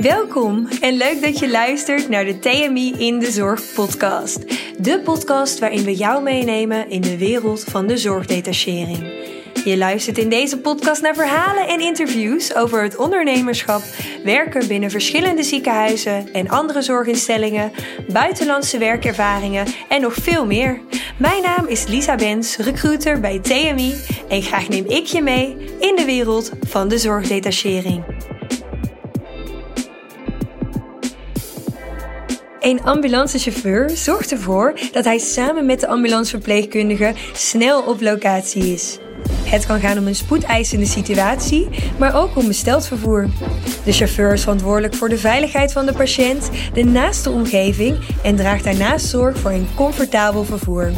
Welkom en leuk dat je luistert naar de TMI in de Zorg podcast. De podcast waarin we jou meenemen in de wereld van de zorgdetachering. Je luistert in deze podcast naar verhalen en interviews over het ondernemerschap, werken binnen verschillende ziekenhuizen en andere zorginstellingen, buitenlandse werkervaringen en nog veel meer. Mijn naam is Lisa Bens, recruiter bij TMI en graag neem ik je mee in de wereld van de zorgdetachering. Een ambulancechauffeur zorgt ervoor dat hij samen met de ambulanceverpleegkundige snel op locatie is. Het kan gaan om een spoedeisende situatie, maar ook om besteld vervoer. De chauffeur is verantwoordelijk voor de veiligheid van de patiënt, de naaste omgeving en draagt daarnaast zorg voor een comfortabel vervoer.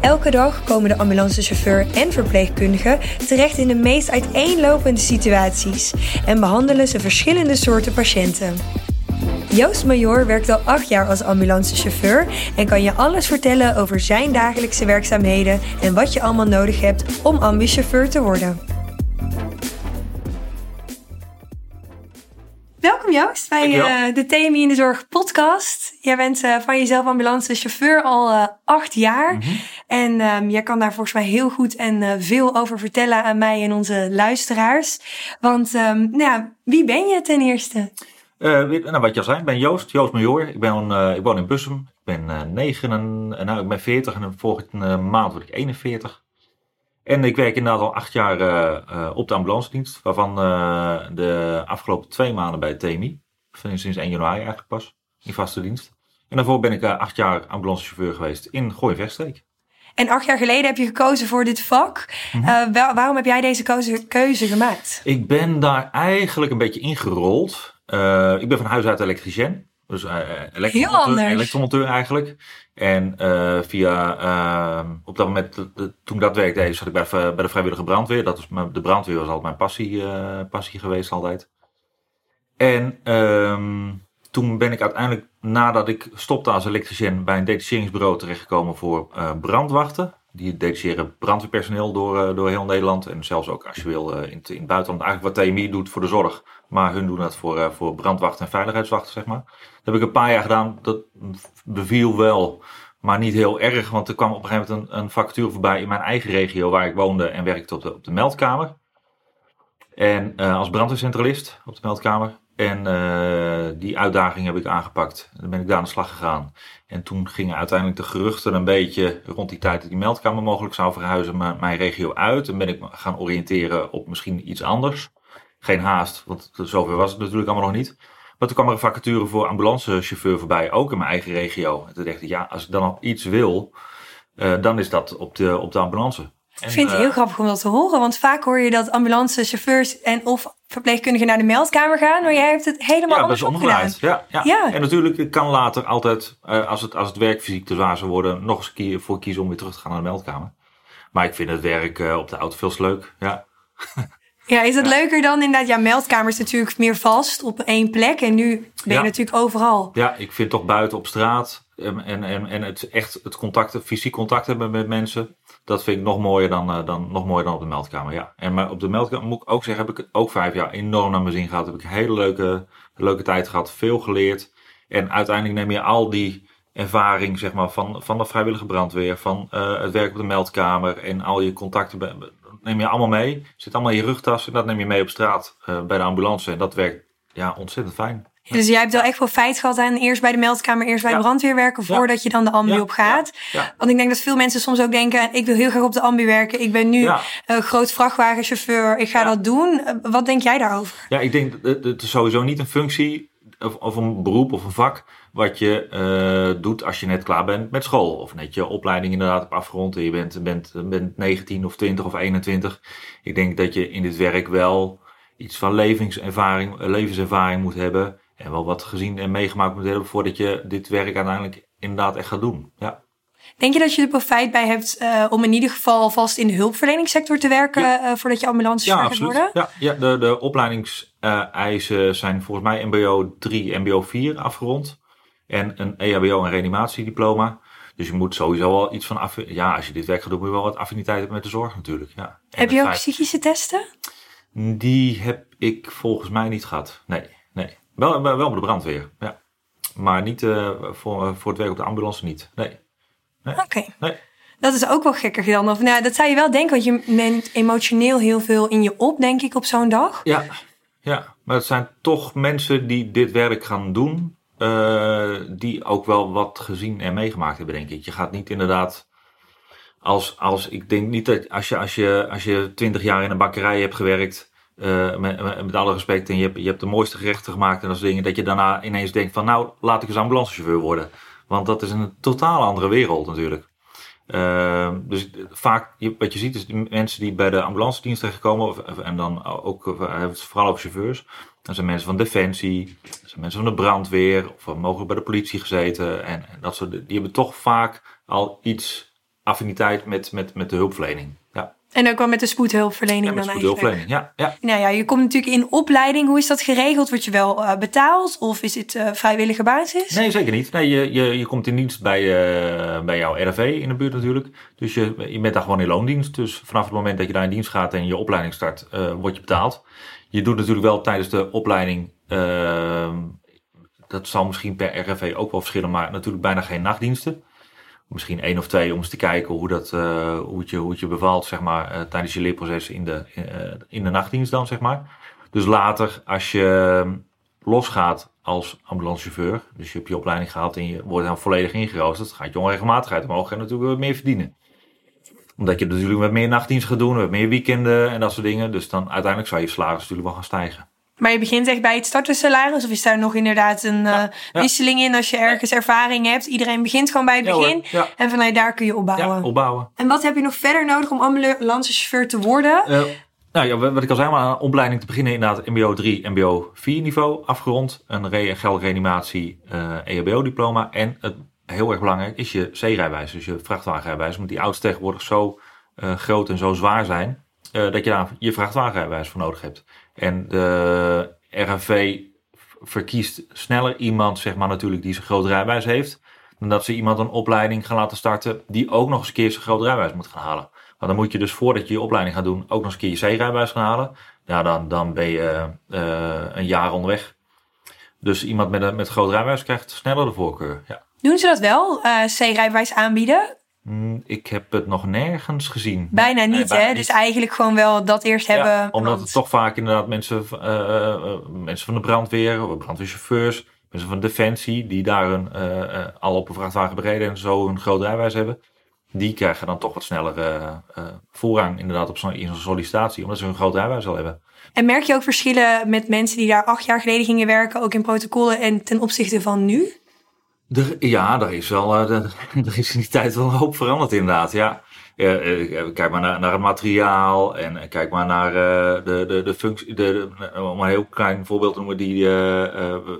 Elke dag komen de ambulancechauffeur en verpleegkundige terecht in de meest uiteenlopende situaties en behandelen ze verschillende soorten patiënten. Joost Major werkt al acht jaar als ambulancechauffeur en kan je alles vertellen over zijn dagelijkse werkzaamheden en wat je allemaal nodig hebt om ambuchauffeur te worden. Welkom Joost bij uh, de TMI in de Zorg podcast. Jij bent uh, van jezelf ambulancechauffeur al uh, acht jaar. Mm -hmm. En um, jij kan daar volgens mij heel goed en veel over vertellen aan mij en onze luisteraars. Want um, nou ja, wie ben je ten eerste? Uh, nou, wat je al zei, ik ben Joost, Joost Major. Ik, ben, uh, ik woon in Bussum. Ik ben uh, 9 en, nou, ik ben 40 en volgende maand word ik 41. En ik werk inderdaad al acht jaar op de ambulance dienst, waarvan de afgelopen twee maanden bij TMI. Sinds 1 januari eigenlijk pas, in vaste dienst. En daarvoor ben ik acht jaar ambulancechauffeur geweest in Gooi-Veststreek. En acht jaar geleden heb je gekozen voor dit vak. Mm -hmm. waarom heb jij deze keuze, keuze gemaakt? Ik ben daar eigenlijk een beetje ingerold. Uh, ik ben van huis uit elektricien. Dus uh, elektromonteur, elektromonteur eigenlijk. En uh, via, op dat moment, de, de, toen ik dat werk deed, zat ik bij, bij de vrijwillige brandweer. Dat was mijn, de brandweer was altijd mijn passie, passie geweest altijd. En um, toen ben ik uiteindelijk, nadat ik stopte als elektricien, bij een detacheringsbureau terechtgekomen voor brandwachten. Die detacheren brandweerpersoneel door, door heel Nederland. En zelfs ook als je wil in, in het buitenland. Eigenlijk wat TMI doet voor de zorg. Maar hun doen dat voor, uh, voor brandwachten en veiligheidswachten, zeg maar. Dat heb ik een paar jaar gedaan. Dat beviel wel, maar niet heel erg. Want er kwam op een gegeven moment een, een vacature voorbij in mijn eigen regio waar ik woonde en werkte op de, op de meldkamer. En als brandweercentralist op de meldkamer. En uh, die uitdaging heb ik aangepakt. Dan ben ik daar aan de slag gegaan. En toen gingen uiteindelijk de geruchten een beetje rond die tijd dat die meldkamer mogelijk zou verhuizen mijn regio uit. En ben ik gaan oriënteren op misschien iets anders geen haast, want zover was het natuurlijk allemaal nog niet. Maar toen kwam er een vacature voor ambulancechauffeur voorbij, ook in mijn eigen regio. En toen dacht ik, ja, als ik dan nog iets wil, uh, dan is dat op de, op de ambulance. En, ik vind het heel uh, grappig om dat te horen, want vaak hoor je dat ambulancechauffeurs en of verpleegkundigen naar de meldkamer gaan, maar jij hebt het helemaal ja, anders omgedraaid. Ja, ja. ja. En natuurlijk kan later altijd, uh, als, het, als het werk fysiek te zwaar zou worden, nog eens keer voor kiezen om weer terug te gaan naar de meldkamer. Maar ik vind het werk op de auto veel leuk. Ja. Ja, is het ja. leuker dan inderdaad? Ja, meldkamer is natuurlijk meer vast op één plek en nu ben je ja. natuurlijk overal. Ja, ik vind toch buiten op straat en, en, en het echt het contact, fysiek contact hebben met mensen, dat vind ik nog mooier dan, uh, dan, nog mooier dan op de meldkamer. Ja. En maar op de meldkamer moet ik ook zeggen, heb ik ook vijf jaar enorm naar mijn zin gehad. Heb ik een hele leuke, leuke tijd gehad, veel geleerd. En uiteindelijk neem je al die ervaring zeg maar, van, van de vrijwillige brandweer, van uh, het werk op de meldkamer en al je contacten neem je allemaal mee. Zit allemaal in je rugtas en dat neem je mee op straat uh, bij de ambulance. En dat werkt ja, ontzettend fijn. Ja, dus jij hebt wel echt wel feit gehad aan eerst bij de meldkamer, eerst bij de brandweer werken, voordat je dan de ambu op gaat. Want ik denk dat veel mensen soms ook denken, ik wil heel graag op de ambu werken. Ik ben nu groot vrachtwagenchauffeur, ik ga dat doen. Uh, wat denk jij daarover? Ja, ik denk dat het sowieso niet een functie of, of een beroep of een vak wat je uh, doet als je net klaar bent met school. Of net je opleiding inderdaad hebt afgerond en je bent, bent, bent 19 of 20 of 21. Ik denk dat je in dit werk wel iets van levenservaring, levenservaring moet hebben. En wel wat gezien en meegemaakt moet hebben voordat je dit werk uiteindelijk inderdaad echt gaat doen. Ja. Denk je dat je er profijt bij hebt uh, om in ieder geval vast in de hulpverleningssector te werken ja. uh, voordat je ambulancechauffeur ja, gaat worden? Ja, ja de, de opleidingseisen zijn volgens mij MBO 3, MBO 4 afgerond. En een EHBO en reanimatiediploma. Dus je moet sowieso wel iets van af. Ja, als je dit werk gaat doen, moet je wel wat affiniteit hebben met de zorg natuurlijk. Ja. Heb je ook psychische testen? Die heb ik volgens mij niet gehad. Nee. Wel, wel bij de brandweer, ja. Maar niet voor, voor het werk op de ambulance niet. Nee. nee. Oké. Nee. Dat is ook wel gekker dan. Of, nou, dat zou je wel denken, want je neemt emotioneel heel veel in je op, denk ik, op zo'n dag. Ja, ja, maar het zijn toch mensen die dit werk gaan doen, uh, die ook wel wat gezien en meegemaakt hebben, denk ik. Je gaat niet inderdaad als, als ik denk niet dat als je, als je, als je twintig jaar in een bakkerij hebt gewerkt, uh, met, alle respect, en je hebt, je hebt de mooiste gerechten gemaakt en dat soort dingen, dat je daarna ineens denkt van nou, laat ik eens ambulancechauffeur worden. Want dat is een totaal andere wereld natuurlijk. Uh, dus vaak, wat je ziet is de mensen die bij de ambulance dienst terechtkomen, en dan ook, het vooral over chauffeurs, dat zijn mensen van Defensie, dat zijn mensen van de brandweer, of mogelijk bij de politie gezeten. En, en dat soort, die hebben toch vaak al iets affiniteit met, met, met de hulpverlening. En ook wel met de spoedhulpverlening ja, met dan spoedhulpverlening, ja, ja. Nou ja, je komt natuurlijk in opleiding. Hoe is dat geregeld? Word je wel uh, betaald of is het uh, vrijwillige basis? Nee, zeker niet. Nee, je, je, je komt in dienst bij, uh, bij jouw RV in de buurt natuurlijk. Dus je, je bent daar gewoon in loondienst. Dus vanaf het moment dat je daar in dienst gaat en je opleiding start, word je betaald. Je doet natuurlijk wel tijdens de opleiding, ehm, dat zal misschien per RV ook wel verschillen, maar natuurlijk bijna geen nachtdiensten misschien één of twee om eens te kijken hoe, dat, uh, hoe, het je, hoe het je bevalt zeg maar, uh, tijdens je leerproces in de, uh, in de nachtdienst dan. Zeg maar. Dus later, als je ehm, losgaat als ambulancechauffeur, dus je hebt je opleiding gehaald en je wordt dan volledig ingeroosterd, gaat je onregelmatigheid omhoog en natuurlijk wat meer verdienen. Omdat je natuurlijk met meer nachtdienst gaat doen, met meer weekenden en dat soort dingen. Dus dan uiteindelijk zou je salaris natuurlijk wel gaan stijgen. Maar je begint echt bij het startersalaris? Of is daar nog inderdaad een uh, wisseling in als je ergens ervaring hebt? Iedereen begint gewoon bij het begin. en vanuit daar kun je opbouwen. opbouwen. En wat heb je nog verder nodig om ambulancechauffeur te worden? Uh, nou ja, wat ik al zei, maar een opleiding te beginnen inderdaad MBO 3, MBO 4 niveau afgerond. Een re geldreanimatie uh, eh, EHBO-diploma. En het, heel erg belangrijk is je C-rijbewijs, dus je vrachtwagenrijbewijs. Want die auto's tegenwoordig zo groot en zo zwaar zijn, dat je daar je vrachtwagenrijbewijs voor nodig hebt. En de RNV verkiest sneller iemand, zeg maar natuurlijk, die zijn groot rijbewijs heeft. Dan dat ze iemand een opleiding gaan laten starten die ook nog eens een keer zijn groot rijbewijs moet gaan halen. Maar dan moet je dus voordat je je opleiding gaat doen ook nog eens een keer je C-rijbewijs gaan halen. Ja, dan, dan ben je uh, een jaar onderweg. Dus iemand met een met groot rijbewijs krijgt sneller de voorkeur. Ja. Doen ze dat wel, uh, C-rijbewijs aanbieden? Mm, ik heb het nog nergens gezien. Bijna niet, hè? Dus eigenlijk gewoon wel dat eerst ja, hebben. Omdat het toch vaak inderdaad mensen, uh, mensen van de brandweer, brandweerchauffeurs, mensen van Defensie, die daar een, uh, al op een vrachtwagen bereden en zo een groot rijwijs hebben, die krijgen dan toch wat sneller voorrang inderdaad op zo'n, in zo'n sollicitatie, omdat ze een groot rijwijs al hebben. En merk je ook verschillen met mensen die daar acht jaar geleden gingen werken, ook in protocollen en ten opzichte van nu? Ja, er is wel, uh, er is in die tijd wel een hoop veranderd inderdaad, ja. Uh, kijk maar naar, naar, het materiaal en kijk maar naar uh, de, de, de functie. De, om een heel klein voorbeeld te noemen, die,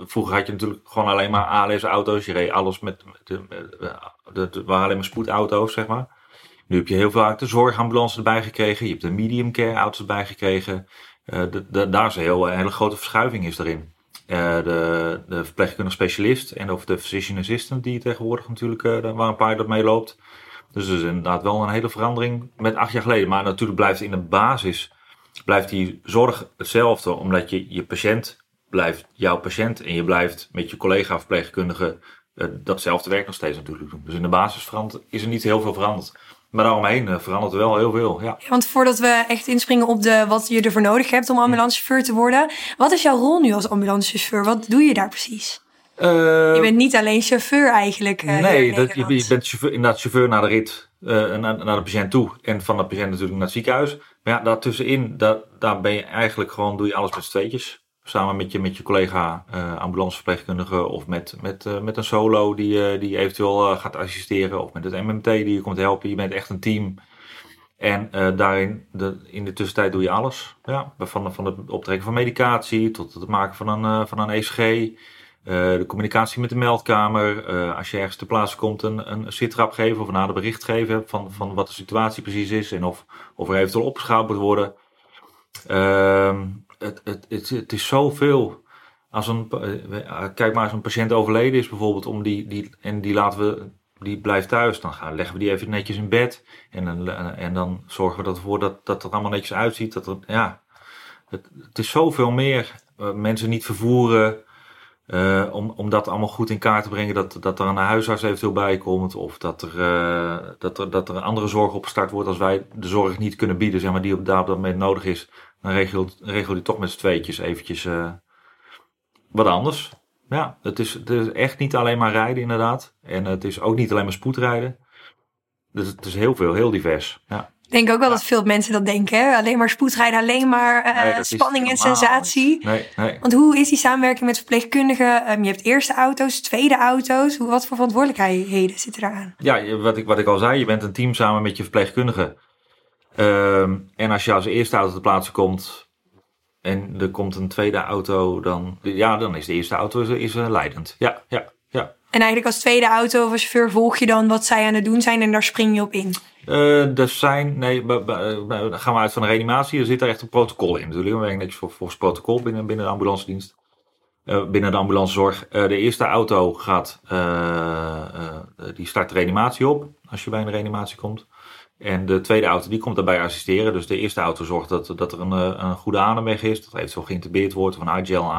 vroeger had je natuurlijk gewoon alleen maar ALS-auto's. Je reed alles met, de, waren alleen maar spoedauto's, zeg maar. Nu heb je heel veel de zorgambulance erbij gekregen. Je hebt de medium care auto's erbij gekregen. Daar is een, heel, een hele grote verschuiving is erin. Uh, de, de verpleegkundige specialist en of de physician assistant die tegenwoordig natuurlijk, uh, waar een paar dat meeloopt. Dus er is inderdaad wel een hele verandering met acht jaar geleden. Maar natuurlijk blijft in de basis, blijft die zorg hetzelfde, omdat je je patiënt blijft jouw patiënt en je blijft met je collega verpleegkundige uh, datzelfde werk nog steeds natuurlijk doen. Dus in de basis is er niet heel veel veranderd. Maar daaromheen uh, verandert er wel heel veel. Ja. ja. want voordat we echt inspringen op de, wat je ervoor nodig hebt om ambulancechauffeur te worden. Wat is jouw rol nu als ambulancechauffeur? Wat doe je daar precies? Uh, je bent niet alleen chauffeur eigenlijk. Uh, nee, dat, je, je, bent chauffeur, inderdaad chauffeur naar de rit, naar, naar, de patiënt toe. En van de patiënt natuurlijk naar het ziekenhuis. Maar ja, daartussenin, daar, daar ben je eigenlijk gewoon, doe je alles met z'n tweetjes samen met je, met je collega uh, ambulanceverpleegkundige of met, met, uh, met een solo die, uh, die eventueel gaat assisteren of met het MMT die je komt helpen. Je bent echt een team. En daarin, de, in de tussentijd doe je alles. Ja, van, van het optrekken van medicatie tot het maken van een, van een ECG. de communicatie met de meldkamer. als je ergens ter plaatse komt, een, een sitrap geven of een nader bericht geven van, van wat de situatie precies is en of, of er eventueel opgeschouwd moet worden. Ehm, het, het, het, is zoveel. Als een, eh, kijk maar, als een patiënt overleden is bijvoorbeeld, om die, die, en die laten we, die blijft thuis, dan gaan, leggen we die even netjes in bed. En, dan, en dan zorgen we ervoor dat, dat het allemaal netjes uitziet. Dat het, ja, het, is zoveel meer. Mensen niet vervoeren. Om, om dat allemaal goed in kaart te brengen, dat, dat er een huisarts eventueel bij komt. Of dat er, dat er, dat er een andere zorg opgestart wordt als wij de zorg niet kunnen bieden, zeg maar, die op, daar op dat moment nodig is. Dan regel, regel je toch met z'n tweetjes eventjes uh, wat anders. Ja, het is, het is echt niet alleen maar rijden inderdaad. En het is ook niet alleen maar spoedrijden. Dus het is heel veel, heel divers. Ja. Ik denk ook wel dat veel mensen dat denken. Hè? Alleen maar spoedrijden, alleen maar uh, spanning en sensatie. Nee, nee. Want hoe is die samenwerking met verpleegkundigen? Um, je hebt eerste auto's, tweede auto's. Hoe, wat voor verantwoordelijkheden zitten eraan? Ja, wat ik, wat ik al zei, je bent een team samen met je verpleegkundige. Um, en als je als eerste auto te plaatsen komt en er komt een tweede auto, dan, ja, dan is de eerste auto is, is uh, leidend. Ja, ja, ja. En eigenlijk als tweede auto of als chauffeur volg je dan wat zij aan het doen zijn en daar spring je op in? Uh, er zijn, nee, dan gaan we uit van de reanimatie. Er zit er echt een protocol in. Natuurlijk, we werken netjes voor, volgens protocol binnen, binnen de ambulance dienst. Uh, binnen de ambulancezorg. Uh, de eerste auto gaat, die start de reanimatie op als je bij een reanimatie komt. En de tweede auto die komt daarbij assisteren. Dus de eerste auto zorgt dat, dat er een, eh, een goede ademweg is. Dat eventueel geïntubeerd wordt of een iGel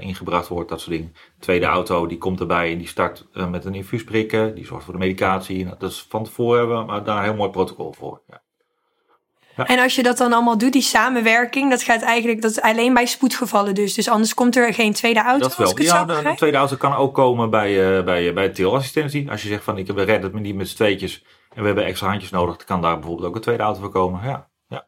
ingebracht wordt. Dat soort dingen. De tweede auto die komt erbij en die start uh, met een infuusprikken. Die zorgt voor de medicatie. Nou, dat is van tevoren hebben we daar een heel mooi protocol voor. Ja. Ja. En als je dat dan allemaal doet, die samenwerking, dat gaat eigenlijk dat is alleen bij spoedgevallen dus. Dus anders komt er geen tweede auto. Dat wel. ja, de, tweede auto kan ook komen bij, uh, bij, bij de. Als je zegt van ik redden het niet met z'n tweetjes en we hebben extra handjes nodig, dan kan daar bijvoorbeeld ook een tweede auto voor komen. Ja. ja.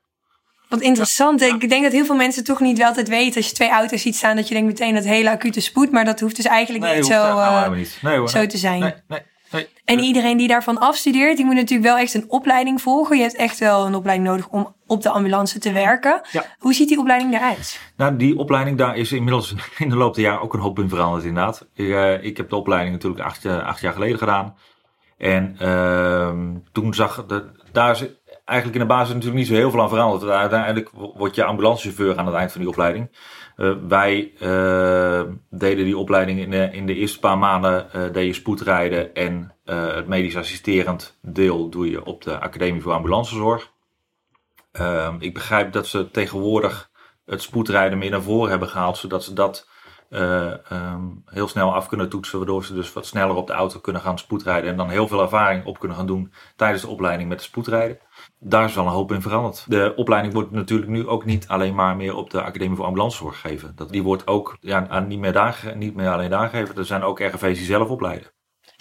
Wat interessant. Ik denk dat heel veel mensen toch niet wel altijd weten. Als je twee auto's ziet staan, dat je denkt meteen dat hele acute spoed. Maar dat hoeft dus eigenlijk niet, zo, nou, niet. Nee, hoor, zo te zijn. Nee, nee. Nee. En iedereen die daarvan afstudeert, die moet natuurlijk wel echt een opleiding volgen. Je hebt echt wel een opleiding nodig om op de ambulance te werken. Ja. Hoe ziet die opleiding eruit? Nou, die opleiding daar is inmiddels in de loop der jaren ook een hoop in veranderd inderdaad. Ik, uh, ik heb de opleiding natuurlijk acht, acht jaar geleden gedaan. En uh, toen zag, de, daar is eigenlijk in de basis natuurlijk niet zo heel veel aan veranderd. Uiteindelijk word je ambulancechauffeur aan het eind van die opleiding. Uh, wij uh, deden die opleiding in de, in de eerste paar maanden uh, deed je spoedrijden en het medisch assisterend deel doe je op de Academie voor Ambulancezorg. Ehm, ik begrijp dat ze tegenwoordig het spoedrijden meer naar voren hebben gehaald, zodat ze dat uh, um, heel snel af kunnen toetsen, waardoor ze dus wat sneller op de auto kunnen gaan spoedrijden en dan heel veel ervaring op kunnen gaan doen tijdens de opleiding met de spoedrijden. Daar is wel een hoop in veranderd. De opleiding wordt natuurlijk nu ook niet alleen maar meer op de Academie voor Ambulancezorg gegeven. Dat, die wordt ook ja, niet, meer daar, niet meer alleen daar gegeven. Er zijn ook RGV's die zelf opleiden.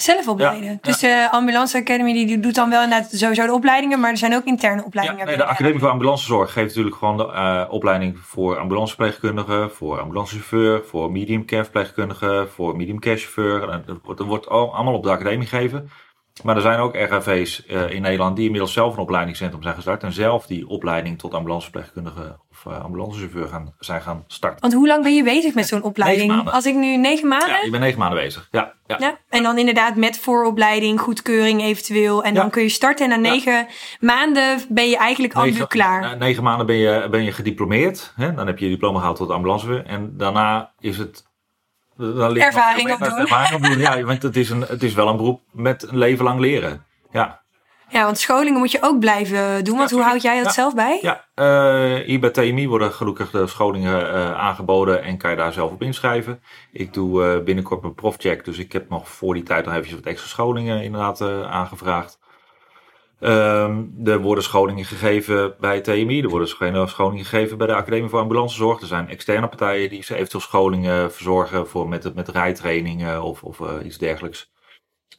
Zelf opleiden. dus de Ambulance Academy die doet dan wel inderdaad sowieso de opleidingen, maar er zijn ook interne opleidingen. Ja, nee, de Academie voor Ambulancezorg geeft natuurlijk gewoon de uh, opleiding voor ambulanceverpleegkundigen, voor ambulancechauffeur, voor medium care verpleegkundige, voor medium care chauffeur. Dat wordt allemaal op de academie gegeven. Maar er zijn ook RHV's uh, in Nederland die inmiddels zelf een opleidingscentrum zijn gestart. En zelf die opleiding tot ambulanceverpleegkundige of uh, ambulancechauffeur gaan, zijn gaan starten. Want hoe lang ben je bezig met zo'n opleiding? Als ik nu negen maanden? Ja, je bent negen maanden bezig. Ja, ja. ja. En dan inderdaad met vooropleiding, goedkeuring eventueel. En dan kun je starten. En na negen maanden ben je eigenlijk al nu klaar. Na negen maanden ben je, ben je gediplomeerd. Hè? Dan heb je je diploma gehaald tot ambulancechauffeur. En daarna is het dan ervaring op doen. Ervaring doen, ja. Want het is, een, het is wel een beroep met een leven lang leren. Ja. Ja, want scholingen moet je ook blijven doen. Want hoe houd jij dat zelf bij? Ja, uh, hier bij TMI worden gelukkig de scholingen uh, aangeboden en kan je daar zelf op inschrijven. Ik doe uh, binnenkort mijn profcheck, dus ik heb nog voor die tijd nog even wat extra scholingen inderdaad aangevraagd. Um, er worden scholingen gegeven bij TMI, er worden scholingen gegeven bij de Academie voor Ambulancezorg. Er zijn externe partijen die eventueel scholingen verzorgen voor met, met rijtrainingen of, of iets dergelijks.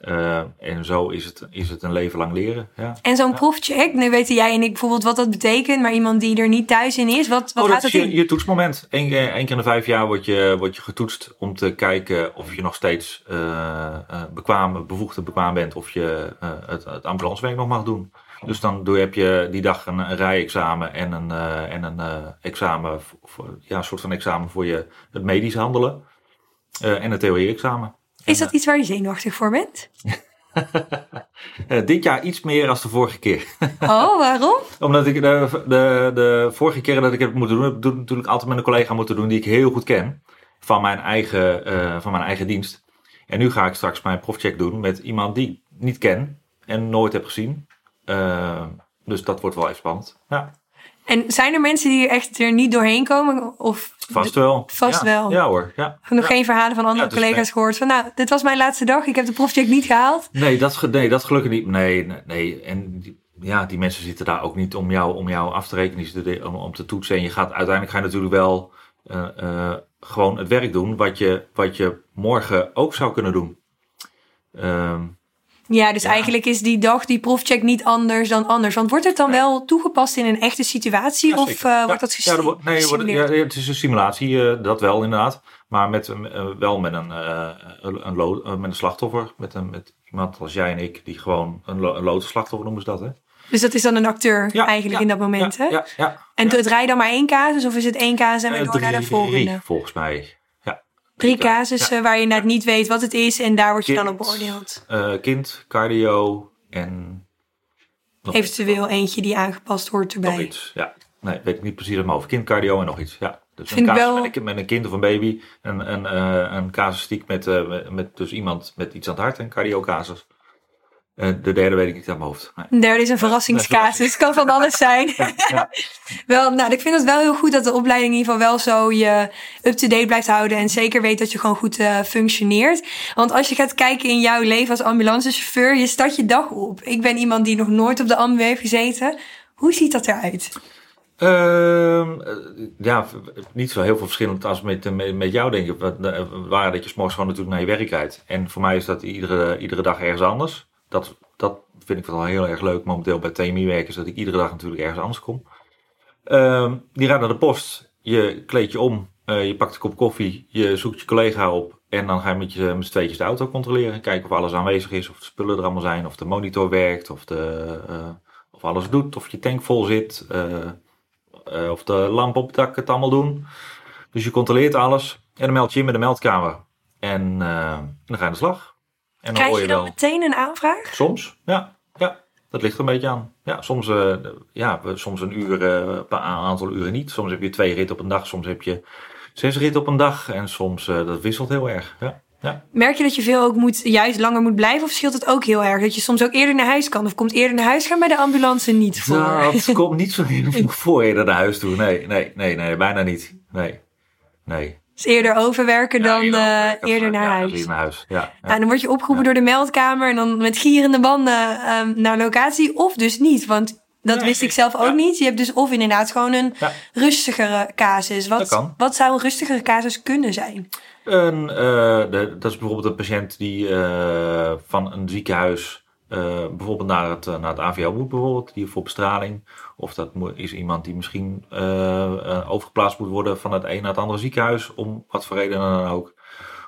Uh, en zo is het, is het een leven lang leren. Ja. En zo'n proefcheck, nu weten jij en ik bijvoorbeeld wat dat betekent, maar iemand die er niet thuis in is, wat, wat oh, gaat dat is je, je toetsmoment. Eén, keer in de vijf jaar word je, word je getoetst om te kijken of je nog steeds uh, uh, bekwaam, bevoegd en bekwaam bent, of je het, het ambulancewerk nog mag doen. Dus dan doe, heb je die dag een, een rijexamen en een, en een examen, voor, ja, een soort van examen voor je het medisch handelen en een theorie-examen. Is dat iets waar je zenuwachtig voor bent? uh, dit jaar iets meer als de vorige keer. oh, waarom? Omdat ik de, de, de vorige keer dat ik het moeten doen, heb ik natuurlijk altijd met een collega moeten doen die ik heel goed ken. Van mijn eigen, uh, van mijn eigen dienst. En nu ga ik straks mijn profcheck doen met iemand die ik niet ken en nooit heb gezien. Uh, dus dat wordt wel even spannend. Ja. En zijn er mensen die er echt er niet doorheen komen? Of Vast wel. Vast wel. Ja hoor. Ja. Nog geen verhalen van andere collega's gehoord van nou, dit was mijn laatste dag, ik heb de profcheck niet gehaald. Nee, dat, nee, dat gelukkig niet. Nee, nee, nee. En ja, die mensen zitten daar ook niet om jou, om jou af te rekenen, om, om te toetsen. En je gaat uiteindelijk ga je natuurlijk wel uh, uh, gewoon het werk doen wat je, wat je morgen ook zou kunnen doen. Um, ja, dus eigenlijk is die dag, die profcheck niet anders dan anders. Want wordt het dan wel toegepast in een echte situatie of uh, wordt dat ja, wordt, nee, wordt, ja, het is een simulatie, uh, dat wel inderdaad. Maar met, uh, wel met een, een, lood, met een slachtoffer. Met, een, met iemand als jij en ik, die gewoon een, lo een slachtoffer noemen ze dat, hè? Dus dat is dan een acteur eigenlijk in dat moment, hè? Ja, ja. En het rijdt dan maar één casus of is het één casus en we door naar de volgende? volgens mij. Drie casussen waar je net niet weet wat het is en daar word je dan op beoordeeld. Uh, kind, cardio en... Eventueel eentje die aangepast wordt erbij. Nog iets, ja. Nee, weet ik niet precies maar over. Kind, cardio en nog iets, ja. Dus Vind een casus wel... met, met, een kind of een baby. Een, een, uh, een casustiek met, uh, met dus iemand met iets aan het hart, een cardio casus. Uh, de derde weet ik niet aan mijn hoofd. Nee. De derde is een verrassingscasus. kan van alles zijn. Ja, wel, nou, ik vind het wel heel goed dat de opleiding in ieder geval wel zo je up-to-date blijft houden. En zeker weet dat je gewoon goed uh, functioneert. Want als je gaat kijken in jouw leven als ambulancechauffeur, je start je dag op. Ik ben iemand die nog nooit op de ambu heeft gezeten. Hoe ziet dat eruit? Uh, ja, niet zo heel veel verschillend als met, met, met jou, denk ik. Waar dat je s'morgens gewoon natuurlijk naar je werk rijdt. En voor mij is dat iedere, iedere dag ergens anders dat, dat vind ik wel heel erg leuk momenteel bij TMI werken, dat ik iedere dag natuurlijk ergens anders kom. Uh, die gaat naar de post, je kleed je om, uh, je pakt een kop koffie, je zoekt je collega op en dan ga je met, je, met de auto controleren. Kijken of alles aanwezig is, of de spullen er allemaal zijn, of de monitor werkt, of, de, uh, of alles doet, of je tank vol zit, uh, of de lamp op het dak het allemaal doen. Dus je controleert alles en dan meld je in met de meldkamer. En dan ga je aan de slag. En dan Krijg je, dan meteen een aanvraag? Soms, ja. ja. Dat ligt er een beetje aan. Ja, soms, uh, ja, soms een uur, uh, een aantal uren niet. Soms heb je twee ritten op een dag, soms heb je zes ritten op een dag. En soms, uh, dat wisselt heel erg. Ja. Ja. Merk je dat je veel ook moet, juist langer moet blijven? Of scheelt het ook heel erg? Dat je soms ook eerder naar huis kan? Of komt eerder naar huis gaan bij de ambulance niet voor? Nou, het komt niet zo heel veel voor eerder naar huis toe. Nee, nee, nee, nee, bijna niet. Nee, nee. Dus eerder overwerken dan uh, eerder naar huis. naar huis. Ja, Nou, dan word je opgeroepen door de meldkamer en dan met gierende banden um, naar locatie. Of dus niet, want dat wist ik zelf ook niet. Je hebt dus of inderdaad gewoon een rustigere casus. Wat, wat zou een rustigere casus kunnen zijn? Een, uh, de, dat is bijvoorbeeld een patiënt die uh, van een ziekenhuis bijvoorbeeld naar het, naar het AVL moet, bijvoorbeeld, die voor bestraling. Of dat is iemand die misschien uh, overgeplaatst moet worden van het een naar het andere ziekenhuis, om wat voor reden dan ook.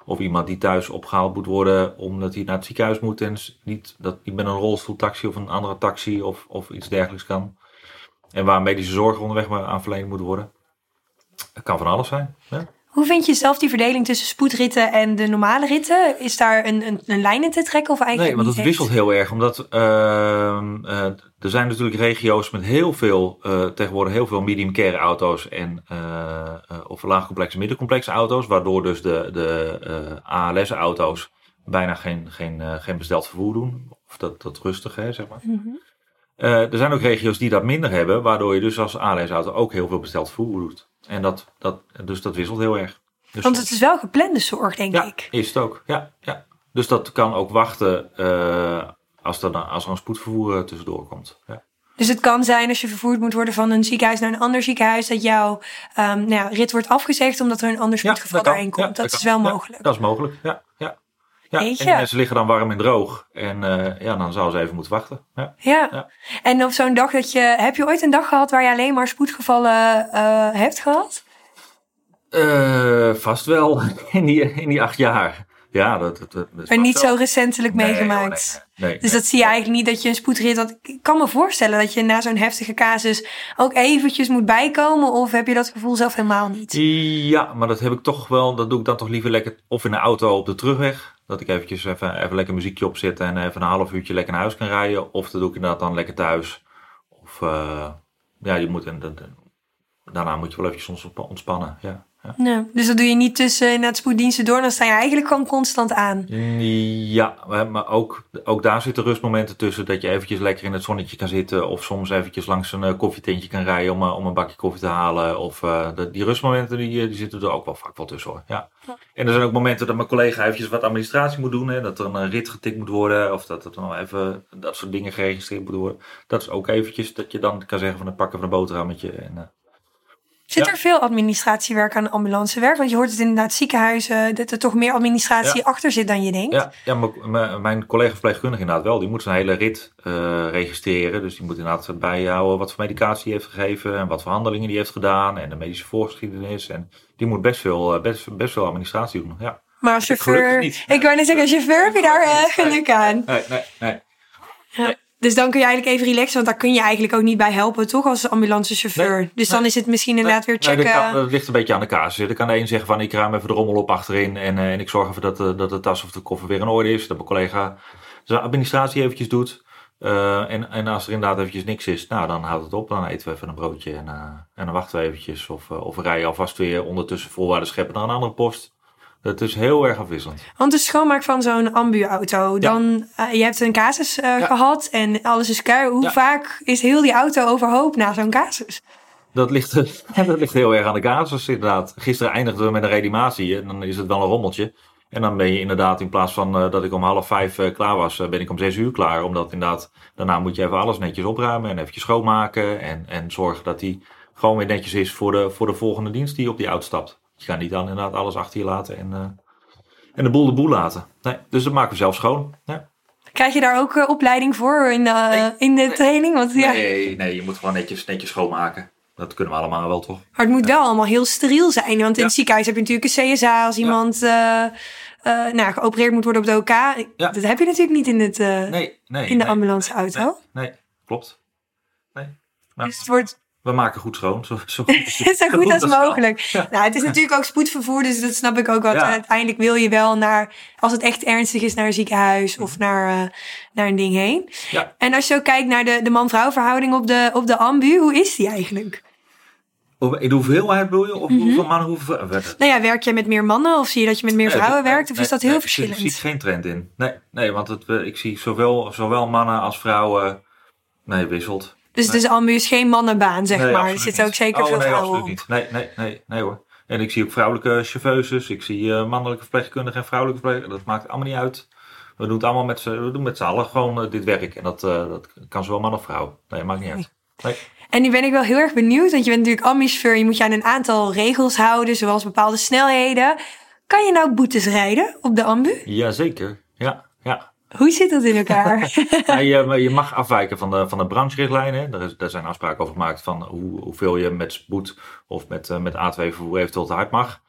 Of iemand die thuis opgehaald moet worden omdat hij naar het ziekenhuis moet en niet, dat niet met een rolstoeltaxi of een andere taxi of, of iets dergelijks kan. En waar medische zorg onderweg maar aan verleend moet worden. Het kan van alles zijn. Ja. Hoe vind je zelf die verdeling tussen spoedritten en de normale ritten? Is daar een, een, een lijn in te trekken of eigenlijk Nee, want het wisselt heel erg. Omdat uh, uh, er zijn natuurlijk regio's met heel veel, uh, tegenwoordig heel veel medium care auto's en of laagcomplexe middencomplexe auto's. Waardoor dus de, de ALS auto's bijna geen, geen, geen besteld vervoer doen. Of dat, dat rustig, hè, zeg maar. Mm er zijn ook regio's die dat minder hebben, waardoor je dus als ALS auto ook heel veel besteld vervoer doet. En dat, dat, dus dat wisselt heel erg. Dus Want het is wel geplande zorg, denk ja, ik. is het ook. Ja, ja. Dus dat kan ook wachten uh, als, er, als er een spoedvervoer uh, tussendoor komt. Ja. Dus het kan zijn als je vervoerd moet worden van een ziekenhuis naar een ander ziekenhuis, dat jouw um, nou ja, rit wordt afgezegd omdat er een ander spoedgeval ja, komt. Dat is wel mogelijk. dat is mogelijk, ja. ja. Ja, en mensen liggen dan warm en droog. En uh, ja, dan zou ze even moeten wachten. Ja. ja. ja. En op zo'n dag dat je... Heb je ooit een dag gehad waar je alleen maar spoedgevallen uh, hebt gehad? Uh, vast wel. In die, in die acht jaar. Ja, dat, dat, dat Maar niet zo recentelijk meegemaakt. Nee, nee, dus dat zie je eigenlijk niet dat je een spoedrit. Ik kan me voorstellen dat je na zo'n heftige casus ook eventjes moet bijkomen. Of heb je dat gevoel zelf helemaal niet? Ja, maar dat heb ik toch wel. Dat doe ik dan toch liever lekker of in de auto op de terugweg. Dat ik eventjes even, even lekker muziekje opzet en even een half uurtje lekker naar huis kan rijden. Of dat doe ik inderdaad dan lekker thuis. Of uh, ja, je moet, daarna moet je wel eventjes ontspannen. Ja. Ja. dus dat doe je niet tussen naar het spoeddiensten door, dan sta je eigenlijk gewoon constant aan. Ja, maar ook, ook daar zitten rustmomenten tussen dat je eventjes lekker in het zonnetje kan zitten of soms eventjes langs een uh, koffietentje kan rijden om, uh, om een bakje koffie te halen. Of uh, die rustmomenten die, die zitten er ook wel vaak wel tussen hoor. Ja. En er zijn ook momenten dat mijn collega eventjes wat administratie moet doen, hè, dat er een rit getikt moet worden of dat er nog even dat soort dingen geregistreerd moet worden. Dat is ook eventjes dat je dan kan zeggen van dan pakken van een boterhammetje en Zit er veel administratiewerk aan ambulancewerk? Want je hoort het inderdaad ziekenhuizen, dat er toch meer administratie achter zit dan je denkt. Ja, ja mijn collega verpleegkundige inderdaad wel. Die moet zijn hele rit uh, registreren. Dus die moet inderdaad bijhouden wat voor medicatie hij heeft gegeven en wat voor handelingen die heeft gedaan en de medische voorgeschiedenis. En die moet best veel, eh, best, best veel administratie doen. Ja. Maar als chauffeur, ik wou net zeggen, als chauffeur heb je daar uh, geluk aan. Nee, nee, nee. Ja. Dus dan kun je eigenlijk even relaxen, want daar kun je eigenlijk ook niet bij helpen, toch, als ambulancechauffeur. Nee, dus dan is het misschien inderdaad weer checken. Nee, dat, ligt een beetje aan de kaas. Er kan de een zeggen van, ik ruim even de rommel op achterin en, uh, en ik zorg even dat, uh, dat de tas of de koffer weer in orde is. Dat mijn collega zijn administratie eventjes doet. Uh, en, en als er inderdaad eventjes niks is, nou dan houdt het op. Dan eten we even een broodje en, en dan wachten we eventjes. Of, of we rijden alvast weer ondertussen voorwaarden scheppen naar een andere post. Het is heel erg afwisselend. Want de schoonmaak van zo'n ambu-auto, dan uh, je hebt een casus uh, gehad en alles is klaar. Hoe vaak is heel die auto overhoop na zo'n casus? Dat ligt, dat ligt heel erg aan de casus inderdaad. Gisteren eindigden we met een reanimatie en dan is het wel een rommeltje. En dan ben je inderdaad, in plaats van uh, dat ik om half vijf klaar was, ben ik om zes uur klaar. Omdat inderdaad, daarna moet je even alles netjes opruimen en eventjes schoonmaken. En, en zorgen dat die gewoon weer netjes is voor de, voor de volgende dienst die op die auto stapt. Je gaat niet dan inderdaad alles achter je laten en, uh, en de boel de boel laten. Nee, dus dat maken we zelf schoon. Ja. Krijg je daar ook uh, opleiding voor in de, nee, in de nee, training? Want, ja. nee, nee, je moet gewoon netjes, netjes schoonmaken. Dat kunnen we allemaal wel toch? Maar het moet wel allemaal heel steriel zijn. Want in ja. het ziekenhuis heb je natuurlijk een CSA als iemand uh, nou, geopereerd moet worden op de OK. Dat heb je natuurlijk niet in, het, nee, nee, in de ambulanceauto. Nee, nee, klopt. Nee. Maar, dus het wordt we maken goed schoon. Zo, zo goed, zo goed als, mogelijk. Nou, het is natuurlijk ook spoedvervoer, dus dat snap ik ook wel. Uiteindelijk wil je wel naar, als het echt ernstig is, naar een ziekenhuis of naar, uh, naar een ding heen. Ja. En als je ook kijkt naar de, de man-vrouw verhouding op de, op de ambu, hoe is die eigenlijk? In de hoeveelheid bedoel je? Of mm -hmm. hoeveel mannen, hoeveel Nou ja, werk je met meer mannen of zie je dat je met meer vrouwen werkt? Of nee, is dat heel nee, verschillend? Ik zie geen trend in. Nee, nee want het, ik zie zowel, zowel mannen als vrouwen. Nee, wisselt. Dus het is ambuus geen mannenbaan, zeg nee, maar. Er zitten ook zeker oh, veel nee, vrouwen absoluut niet. Nee, nee, nee, nee hoor. En ik zie ook vrouwelijke chauffeuses. Ik zie uh, mannelijke verpleegkundigen en vrouwelijke verpleegkundigen. Dat maakt allemaal niet uit. We doen het allemaal met z'n, we doen met z'n allen gewoon uh, dit werk. En dat, uh, dat kan zowel man of vrouw. Nee, maakt niet uit. Nee. En nu ben ik wel heel erg benieuwd, want je bent natuurlijk ambuchauffeur. Je moet je aan een aantal regels houden, zoals bepaalde snelheden. Kan je nou boetes rijden op de ambu? Jazeker, ja. Hoe zit dat in elkaar? ja, je, je, mag afwijken van de, van de brancherichtlijnen. Daar, daar zijn afspraken over gemaakt van hoe, hoeveel je met spoed of met, uh, met A2-vervoer eventueel te hard mag.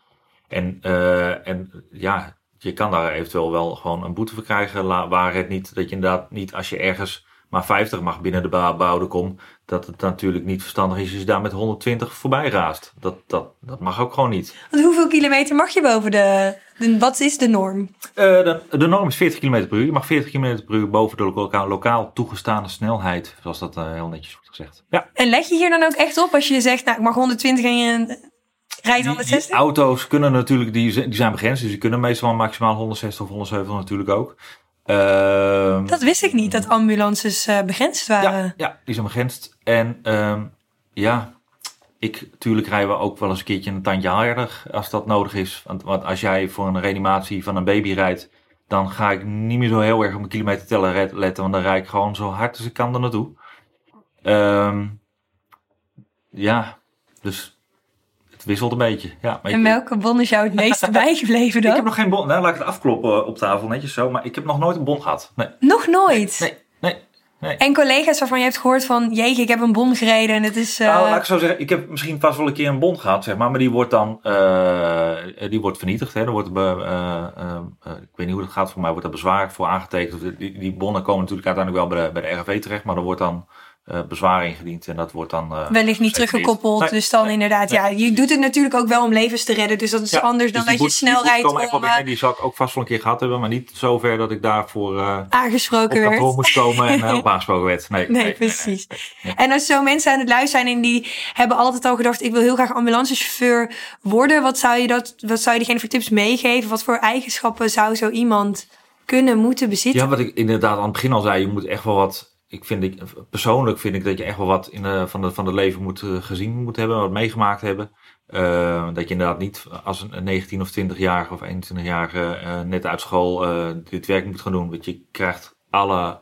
En, uh, en ja, je kan daar eventueel wel gewoon een boete voor krijgen. Waar het niet dat je inderdaad niet als je ergens maar 50 mag binnen de bebouwde kom, dat het natuurlijk niet verstandig is als je daar met 120 voorbij raast. Dat, dat, dat mag ook gewoon niet. Want hoeveel kilometer mag je boven de, de wat is de norm? Uh, de, de, norm is 40 km per uur. Je mag 40 km per uur boven de lokaal, lokaal toegestane snelheid, zoals dat uh, heel netjes wordt gezegd. Ja. En leg je hier dan ook echt op als je zegt, nou ik mag 120 en je rijdt 160? Die, auto's kunnen natuurlijk, die, die zijn begrensd, dus die kunnen meestal maximaal 160 of 170 natuurlijk ook. Uh, dat wist ik niet, dat ambulances uh, begrensd waren. Ja, ja, die zijn begrensd. En uh, ja, ik, natuurlijk rijden we ook wel eens een keertje een tandje harder als dat nodig is. Want, want, als jij voor een reanimatie van een baby rijdt, dan ga ik niet meer zo heel erg op mijn kilometer teller letten, want dan rijd ik gewoon zo hard als ik kan er naartoe. Um, ja, dus het wisselt een beetje. Ja, maar en welke bon is jou het meest bijgebleven dan? Ik heb nog geen bon. Nou, laat ik het afkloppen op tafel, netjes zo. Maar ik heb nog nooit een bon gehad. Nee. Nog nooit? Nee, nee. nee. En collega's waarvan je hebt gehoord van, jeetje, ik heb een bon gereden en het is... Uh... Nou, laat ik zo zeggen, ik heb misschien pas wel een keer een bon gehad, zeg maar. Maar die wordt dan, uh, die wordt vernietigd. Hè. Er wordt, uh, ik weet niet hoe dat gaat, voor mij wordt er bezwaar voor aangetekend. Die, die bonnen komen natuurlijk uiteindelijk wel bij de, bij de RV terecht. Maar er wordt dan uh, bezwaar ingediend en dat wordt dan... Uh, Wellicht niet teruggekoppeld, dus dan inderdaad, ja, je doet het natuurlijk ook wel om levens te redden, dus dat is anders dan dus dat je snel rijdt om... Uh, die zou ik ook vast wel een keer gehad hebben, maar niet zover dat ik daarvoor aangesproken op werd. moest komen en op aangesproken werd. Nee, nee, nee precies. en als zo mensen aan het luisteren zijn en die hebben altijd al gedacht, ik wil heel graag ambulancechauffeur worden, wat zou je, dat, wat zou je diegene voor tips meegeven? Wat voor eigenschappen zou zo iemand kunnen, moeten bezitten? Ja, wat ik inderdaad aan het begin al zei, je moet echt wel wat ik vind, ik, persoonlijk vind ik dat je echt wel wat in de, van, de, van het leven moet uh, gezien moet hebben, wat meegemaakt hebben. Uh, dat je inderdaad niet als een 19 of 20-jarige of 21-jarige uh, net uit school dit werk moet gaan doen. Want je krijgt alle,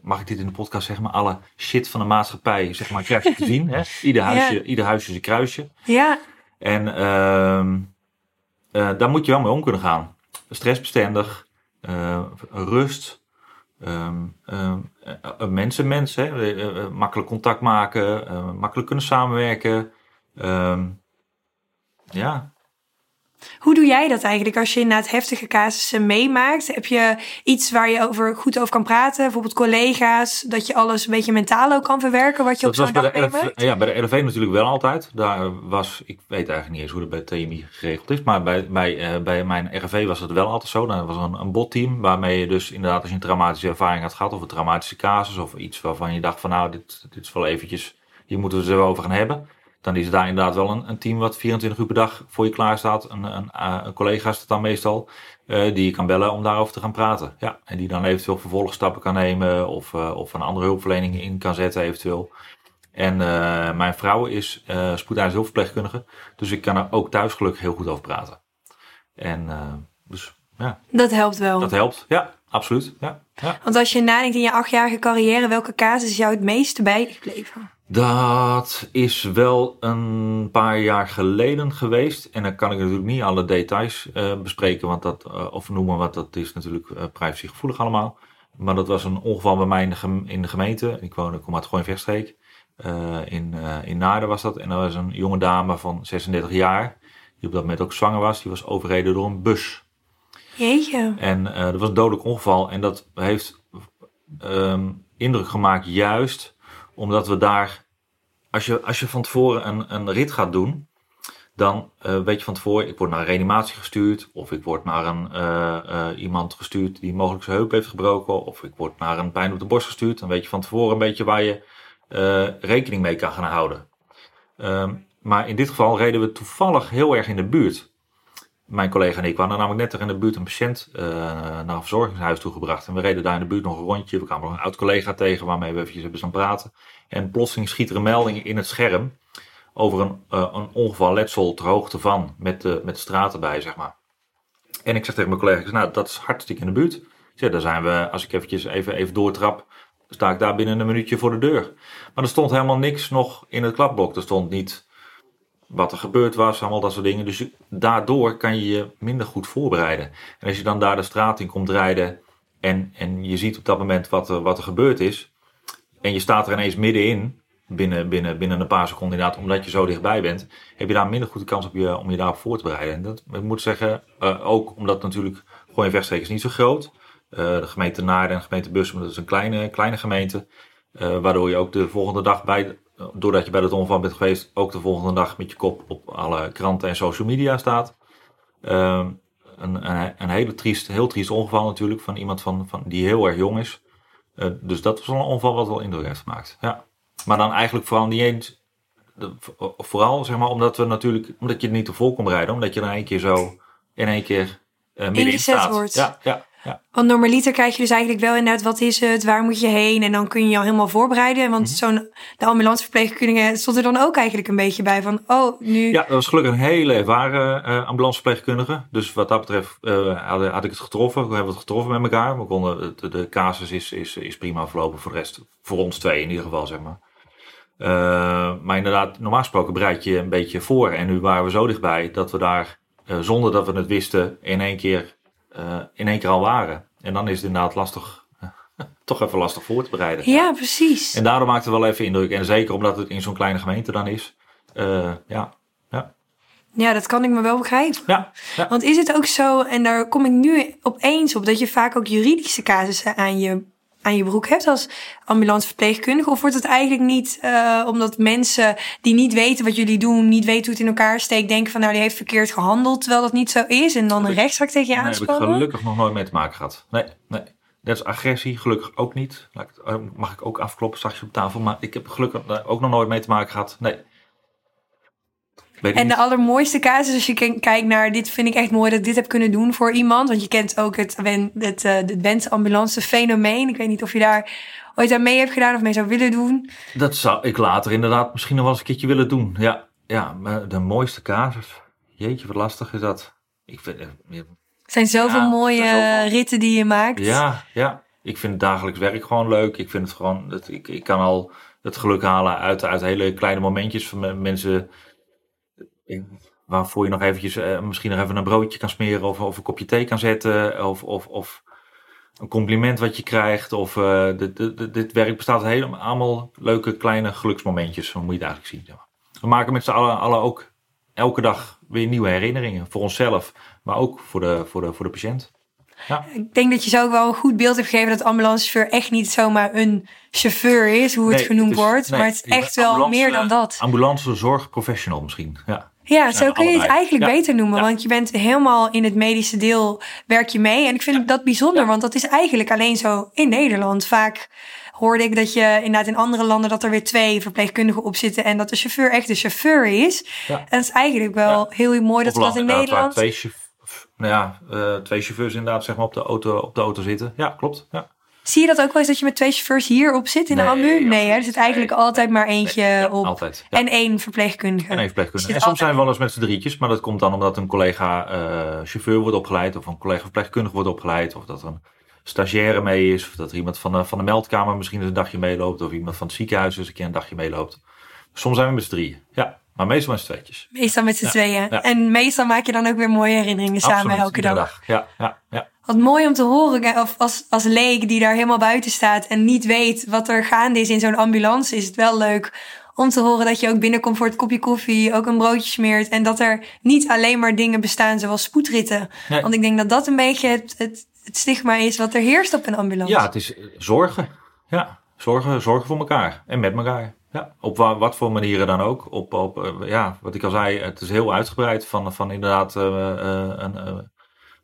mag ik dit in de podcast zeggen, maar alle shit van de maatschappij, zeg maar, krijg je te zien. Hè? Ieder, huisje, ja. ieder huisje is een kruisje. Ja. En ehm, daar moet je wel mee om kunnen gaan. Stressbestendig, rust. Um, um, mensen, mensen, hè? makkelijk contact maken, makkelijk kunnen samenwerken. Um, ja, hoe doe jij dat eigenlijk als je inderdaad heftige casussen meemaakt? Heb je iets waar je over, goed over kan praten? Bijvoorbeeld collega's, dat je alles een beetje mentaal ook kan verwerken wat je dat op zo'n dag meemaakt? Ja, bij de LV natuurlijk wel altijd. Daar was, ik weet eigenlijk niet eens hoe dat bij TMI geregeld is, maar bij, bij, uh, bij mijn RV was het wel altijd zo. Dat was een, een botteam waarmee je dus inderdaad als je een traumatische ervaring had gehad of een traumatische casus of iets waarvan je dacht van nou, dit, dit is wel eventjes, hier moeten we het er over gaan hebben dan is daar inderdaad wel een, een, team wat 24 uur per dag voor je klaar staat. Een, een, eh, een collega is het dan meestal, uh, die je kan bellen om daarover te gaan praten. Ja, en die dan eventueel vervolgstappen kan nemen of, uh, of een andere hulpverlening in kan zetten eventueel. En mijn vrouw is uh, hulpverpleegkundige, dus ik kan er ook thuis gelukkig heel goed over praten. En dus ja. Dat helpt wel. Dat helpt, ja, absoluut. Ja, ja. Want als je nadenkt in je achtjarige carrière, welke casus is jou het meeste bijgebleven? Dat is wel een paar jaar geleden geweest. En dan kan ik natuurlijk niet alle details uh, bespreken, want dat, uh, of noemen, want dat is natuurlijk uh, privacygevoelig allemaal. Maar dat was een ongeval bij mij in de, in de gemeente. Ik woon, ik kom uit Gooien-Verstreek. in, in Naarden was dat. En dat was een jonge dame van 36 jaar, die op dat moment ook zwanger was. Die was overreden door een bus. Jeetje. En dat was een dodelijk ongeval. En dat heeft um, indruk gemaakt juist omdat we daar, als je, als je van tevoren een, een rit gaat doen, dan uh, weet je van tevoren, ik word naar een reanimatie gestuurd, of ik word naar een, uh, uh, iemand gestuurd die mogelijk zijn heup heeft gebroken, of ik word naar een pijn op de borst gestuurd. Dan weet je van tevoren een beetje waar je rekening mee kan gaan houden. Um, maar in dit geval reden we toevallig heel erg in de buurt. Mijn collega en ik waren namelijk net er in de buurt een patiënt naar een verzorgingshuis toegebracht. En we reden daar in de buurt nog een rondje. We kwamen nog een oud collega tegen waarmee we eventjes hebben staan praten. En plotseling schiet er een melding in het scherm over een, uh, een ongeval letsel ter hoogte van, met de, met de straat erbij, zeg maar. En ik zeg tegen mijn collega, nou, dat is hartstikke in de buurt. Ik zeg, daar zijn we, als ik eventjes even, even doortrap, sta ik daar binnen een minuutje voor de deur. Maar er stond helemaal niks nog in het klapblok. Er stond niet wat er gebeurd was, allemaal dat soort dingen. Dus daardoor kan je je minder goed voorbereiden. En als je dan daar de straat in komt rijden en, en je ziet op dat moment wat er, wat er gebeurd is, en je staat er ineens middenin, binnen, binnen, binnen een paar seconden inderdaad, omdat je zo dichtbij bent, heb je daar minder goede kans op je, om je daarop voor te bereiden. En dat, ik moet zeggen, uh, ook omdat natuurlijk Gooi en is niet zo groot. Uh, de gemeente Naarden en de gemeente Bussum, dat is een kleine, kleine gemeente. Uh, waardoor je ook de volgende dag bij, doordat je bij het ongeval bent geweest, ook de volgende dag met je kop op alle kranten en social media staat. Uh, een, een, een, hele triest, heel triest ongeval natuurlijk van iemand van, van, die heel erg jong is. Uh, dus dat was wel een ongeval wat wel indruk heeft gemaakt. Ja. Maar dan eigenlijk vooral niet eens. De, vooral zeg maar omdat we natuurlijk. Omdat je het niet te vol kon rijden. Omdat je er in één keer zo. In één keer. Uh, middenin staat. wordt. Ja, ja. Ja. Want normaliter krijg je dus eigenlijk wel inderdaad, wat is het, waar moet je heen? En dan kun je je al helemaal voorbereiden. Want mm -hmm. zo'n, de ambulanceverpleegkundige stond er dan ook eigenlijk een beetje bij van, oh, nu... Ja, dat was gelukkig een hele ervaren uh, ambulanceverpleegkundige. Dus wat dat betreft uh, had, had, ik het getroffen. We hebben het getroffen met elkaar. We konden, de, de casus is, is, is prima verlopen voor de rest. Voor ons twee in ieder geval, zeg maar. Uh, maar inderdaad, normaal gesproken bereid je een beetje voor. En nu waren we zo dichtbij dat we daar, zonder dat we het wisten, in één keer uh, in één keer al waren. En dan is het inderdaad lastig, toch even lastig voor te bereiden. Ja, precies. En daarom maakt het wel even indruk. En zeker omdat het in zo'n kleine gemeente dan is. Uh, ja, ja. Ja, dat kan ik me wel begrijpen. Ja, ja, Want is het ook zo, en daar kom ik nu opeens op, dat je vaak ook juridische casussen aan je aan je broek hebt als ambulanceverpleegkundige? Of wordt het eigenlijk niet uh, omdat mensen die niet weten wat jullie doen, niet weten hoe het in elkaar steekt, denken van nou die heeft verkeerd gehandeld, terwijl dat niet zo is en dan een rechtszaak tegen je aanspannen? Daar heb ik gelukkig nog nooit mee te maken gehad. Nee, nee. Dat is agressie, gelukkig ook niet. Mag ik ook afkloppen straks op tafel, maar ik heb gelukkig ook nog nooit mee te maken gehad. Nee, en de allermooiste casus, als je kijkt naar dit, vind ik echt mooi dat ik dit heb kunnen doen voor iemand. Want je kent ook het, het, het, eh, het wensambulance fenomeen. Ik weet niet of je daar ooit aan mee hebt gedaan of mee zou willen doen. Dat zou ik later inderdaad misschien nog wel eens een keertje willen doen. Ja, ja maar de mooiste casus. Jeetje, wat lastig is dat. Ik vind, er zijn zoveel mooie ritten die je maakt. Ja, ja. Ik vind het dagelijks werk gewoon leuk. Ik vind het gewoon, dat ik, ik kan al het geluk halen uit, uit hele kleine momentjes van mensen waarvoor je nog eventjes uh, misschien nog even een broodje kan smeren of, of een kopje thee kan zetten of, of, of een compliment wat je krijgt of uh, dit, dit, dit, werk bestaat uit helemaal allemaal leuke kleine geluksmomentjes, zo moet je het eigenlijk zien. We maken met z'n allen, allen ook elke dag weer nieuwe herinneringen voor onszelf, maar ook voor de, voor de, voor de patiënt. Ja. Ik denk dat je zo ook wel een goed beeld hebt gegeven dat ambulancechauffeur echt niet zomaar een chauffeur is, hoe het genoemd wordt. maar het is echt wel meer dan dat. Ambulance zorgprofessional misschien. Ja. Ja, zo kun je het eigenlijk beter noemen. Want je bent helemaal in het medische deel werk je mee. En ik vind dat bijzonder, want dat is eigenlijk alleen zo in Nederland. Vaak hoorde ik dat je inderdaad in andere landen dat er weer twee verpleegkundigen op zitten en dat de chauffeur echt de chauffeur is. En dat is eigenlijk wel heel mooi dat we dat in Nederland. Twee, nou ja, uh, twee chauffeurs inderdaad zeg maar op de auto, op de auto zitten. Ja, klopt. Ja. Zie je dat ook wel eens dat je met twee chauffeurs hierop zit in de ambu? Nee, er zit eigenlijk altijd maar eentje op. Altijd. En één verpleegkundige. En één verpleegkundige. En soms zijn we wel eens met z'n drietjes, maar dat komt dan omdat een collega uh, chauffeur wordt opgeleid, of een collega verpleegkundige wordt opgeleid, of dat er een stagiaire mee is, of dat er iemand van de, van de meldkamer misschien eens een dagje meeloopt, of iemand van het ziekenhuis eens een keer een dagje meeloopt. Soms zijn we met z'n drieën. Ja. Maar meestal met z'n tweetjes. Meestal met z'n tweeën. En meestal maak je dan ook weer mooie herinneringen samen elke dag. dag. Ja, ja, ja. Wat mooi om te horen, of als, als leek die daar helemaal buiten staat en niet weet wat er gaande is in zo'n ambulance, is het wel leuk om te horen dat je ook binnenkomt voor het kopje koffie, ook een broodje smeert en dat er niet alleen maar dingen bestaan zoals spoedritten. Want ik denk dat dat een beetje het, het, het stigma is wat er heerst op een ambulance. Ja, het is zorgen. Ja, zorgen, zorgen voor elkaar en met elkaar. Ja, op wat voor manieren dan ook. Op, op, eh, ja, wat ik al zei, het is heel uitgebreid van, van inderdaad uh, een, een,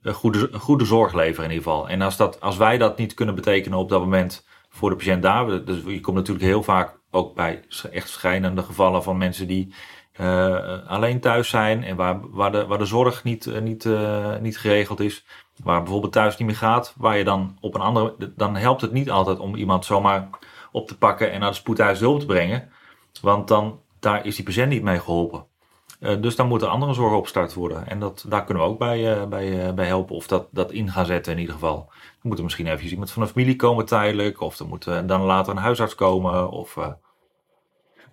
goede, een goede zorg leveren in ieder geval. En als, dat, als wij dat niet kunnen betekenen op dat moment voor de patiënt daar. Dus je komt natuurlijk heel vaak ook bij echt schijnende gevallen van mensen die alleen thuis zijn en waar, waar, de, waar de zorg niet, niet, niet geregeld is. Waar bijvoorbeeld thuis niet meer gaat, waar je dan op een andere. Dan helpt het niet altijd om iemand zomaar op te pakken en naar de spoedhuis hulp te brengen. Want dan daar is die patiënt niet mee geholpen. Uh, dus dan moet er andere zorg opgestart worden. En dat, daar kunnen we ook bij, uh, bij, uh, bij helpen. Of dat, dat in gaan zetten in ieder geval. Er moet er misschien even iemand van de familie komen tijdelijk. Of er moet dan later een huisarts komen. Of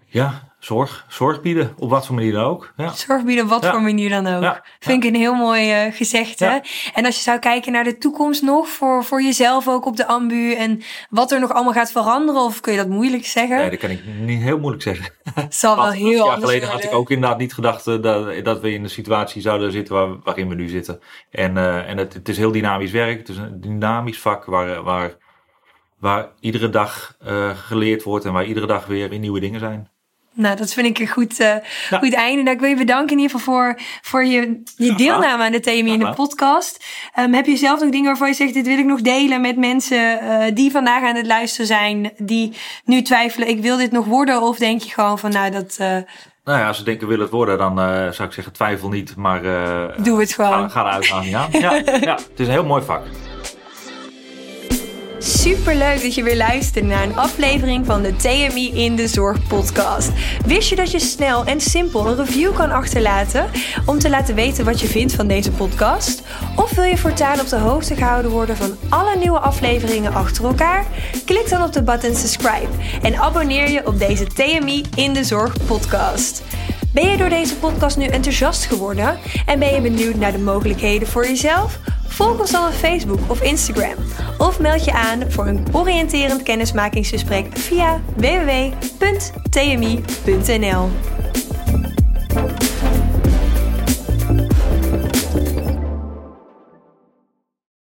ja, zorg, zorg bieden, op wat voor manier dan ook. Ja. Zorg bieden, op wat voor manier dan ook. Ja. Vind ik een heel mooi uh, gezegde. En als je zou kijken naar de toekomst nog, voor, voor jezelf ook op de ambu en wat er nog allemaal gaat veranderen, of kun je dat moeilijk zeggen? Nee, dat kan ik niet heel moeilijk zeggen. Het zal wel heel jaar geleden had ik ook inderdaad niet gedacht uh, dat, dat we in de situatie zouden zitten waar, waarin we nu zitten. En, uh, en het, het is heel dynamisch werk, het is een dynamisch vak waar, waar, waar iedere dag geleerd wordt en waar iedere dag weer, weer nieuwe dingen zijn. Nou, dat vind ik een goed, uh, goed einde. Nou, ik wil je bedanken in ieder geval voor, voor je, je deelname aan de thema in de podcast. Um, heb je zelf nog dingen waarvan je zegt, dit wil ik nog delen met mensen uh, die vandaag aan het luisteren zijn, die nu twijfelen, ik wil dit nog worden? Of denk je gewoon van, nou, dat... Uh, nou ja, als ze denken wil het worden, dan zou ik zeggen twijfel niet, maar... Doe het gewoon. Ga, ga uitdaging aan. ja, ja, het is een heel mooi vak. Super leuk dat je weer luistert naar een aflevering van de TMI in de Zorg podcast. Wist je dat je snel en simpel een review kan achterlaten om te laten weten wat je vindt van deze podcast? Of wil je voortaan op de hoogte gehouden worden van alle nieuwe afleveringen achter elkaar? Klik dan op de button subscribe en abonneer je op deze TMI in de Zorg podcast. Ben je door deze podcast nu enthousiast geworden en ben je benieuwd naar de mogelijkheden voor jezelf? Volg ons dan op Facebook of Instagram. Of meld je aan voor een oriënterend kennismakingsgesprek via www.tmi.nl.